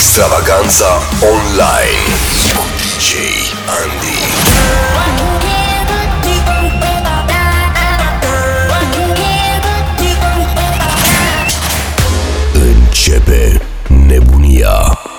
Extravaganza online cu DJ Andy. Începe nebunia.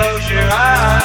close your eyes.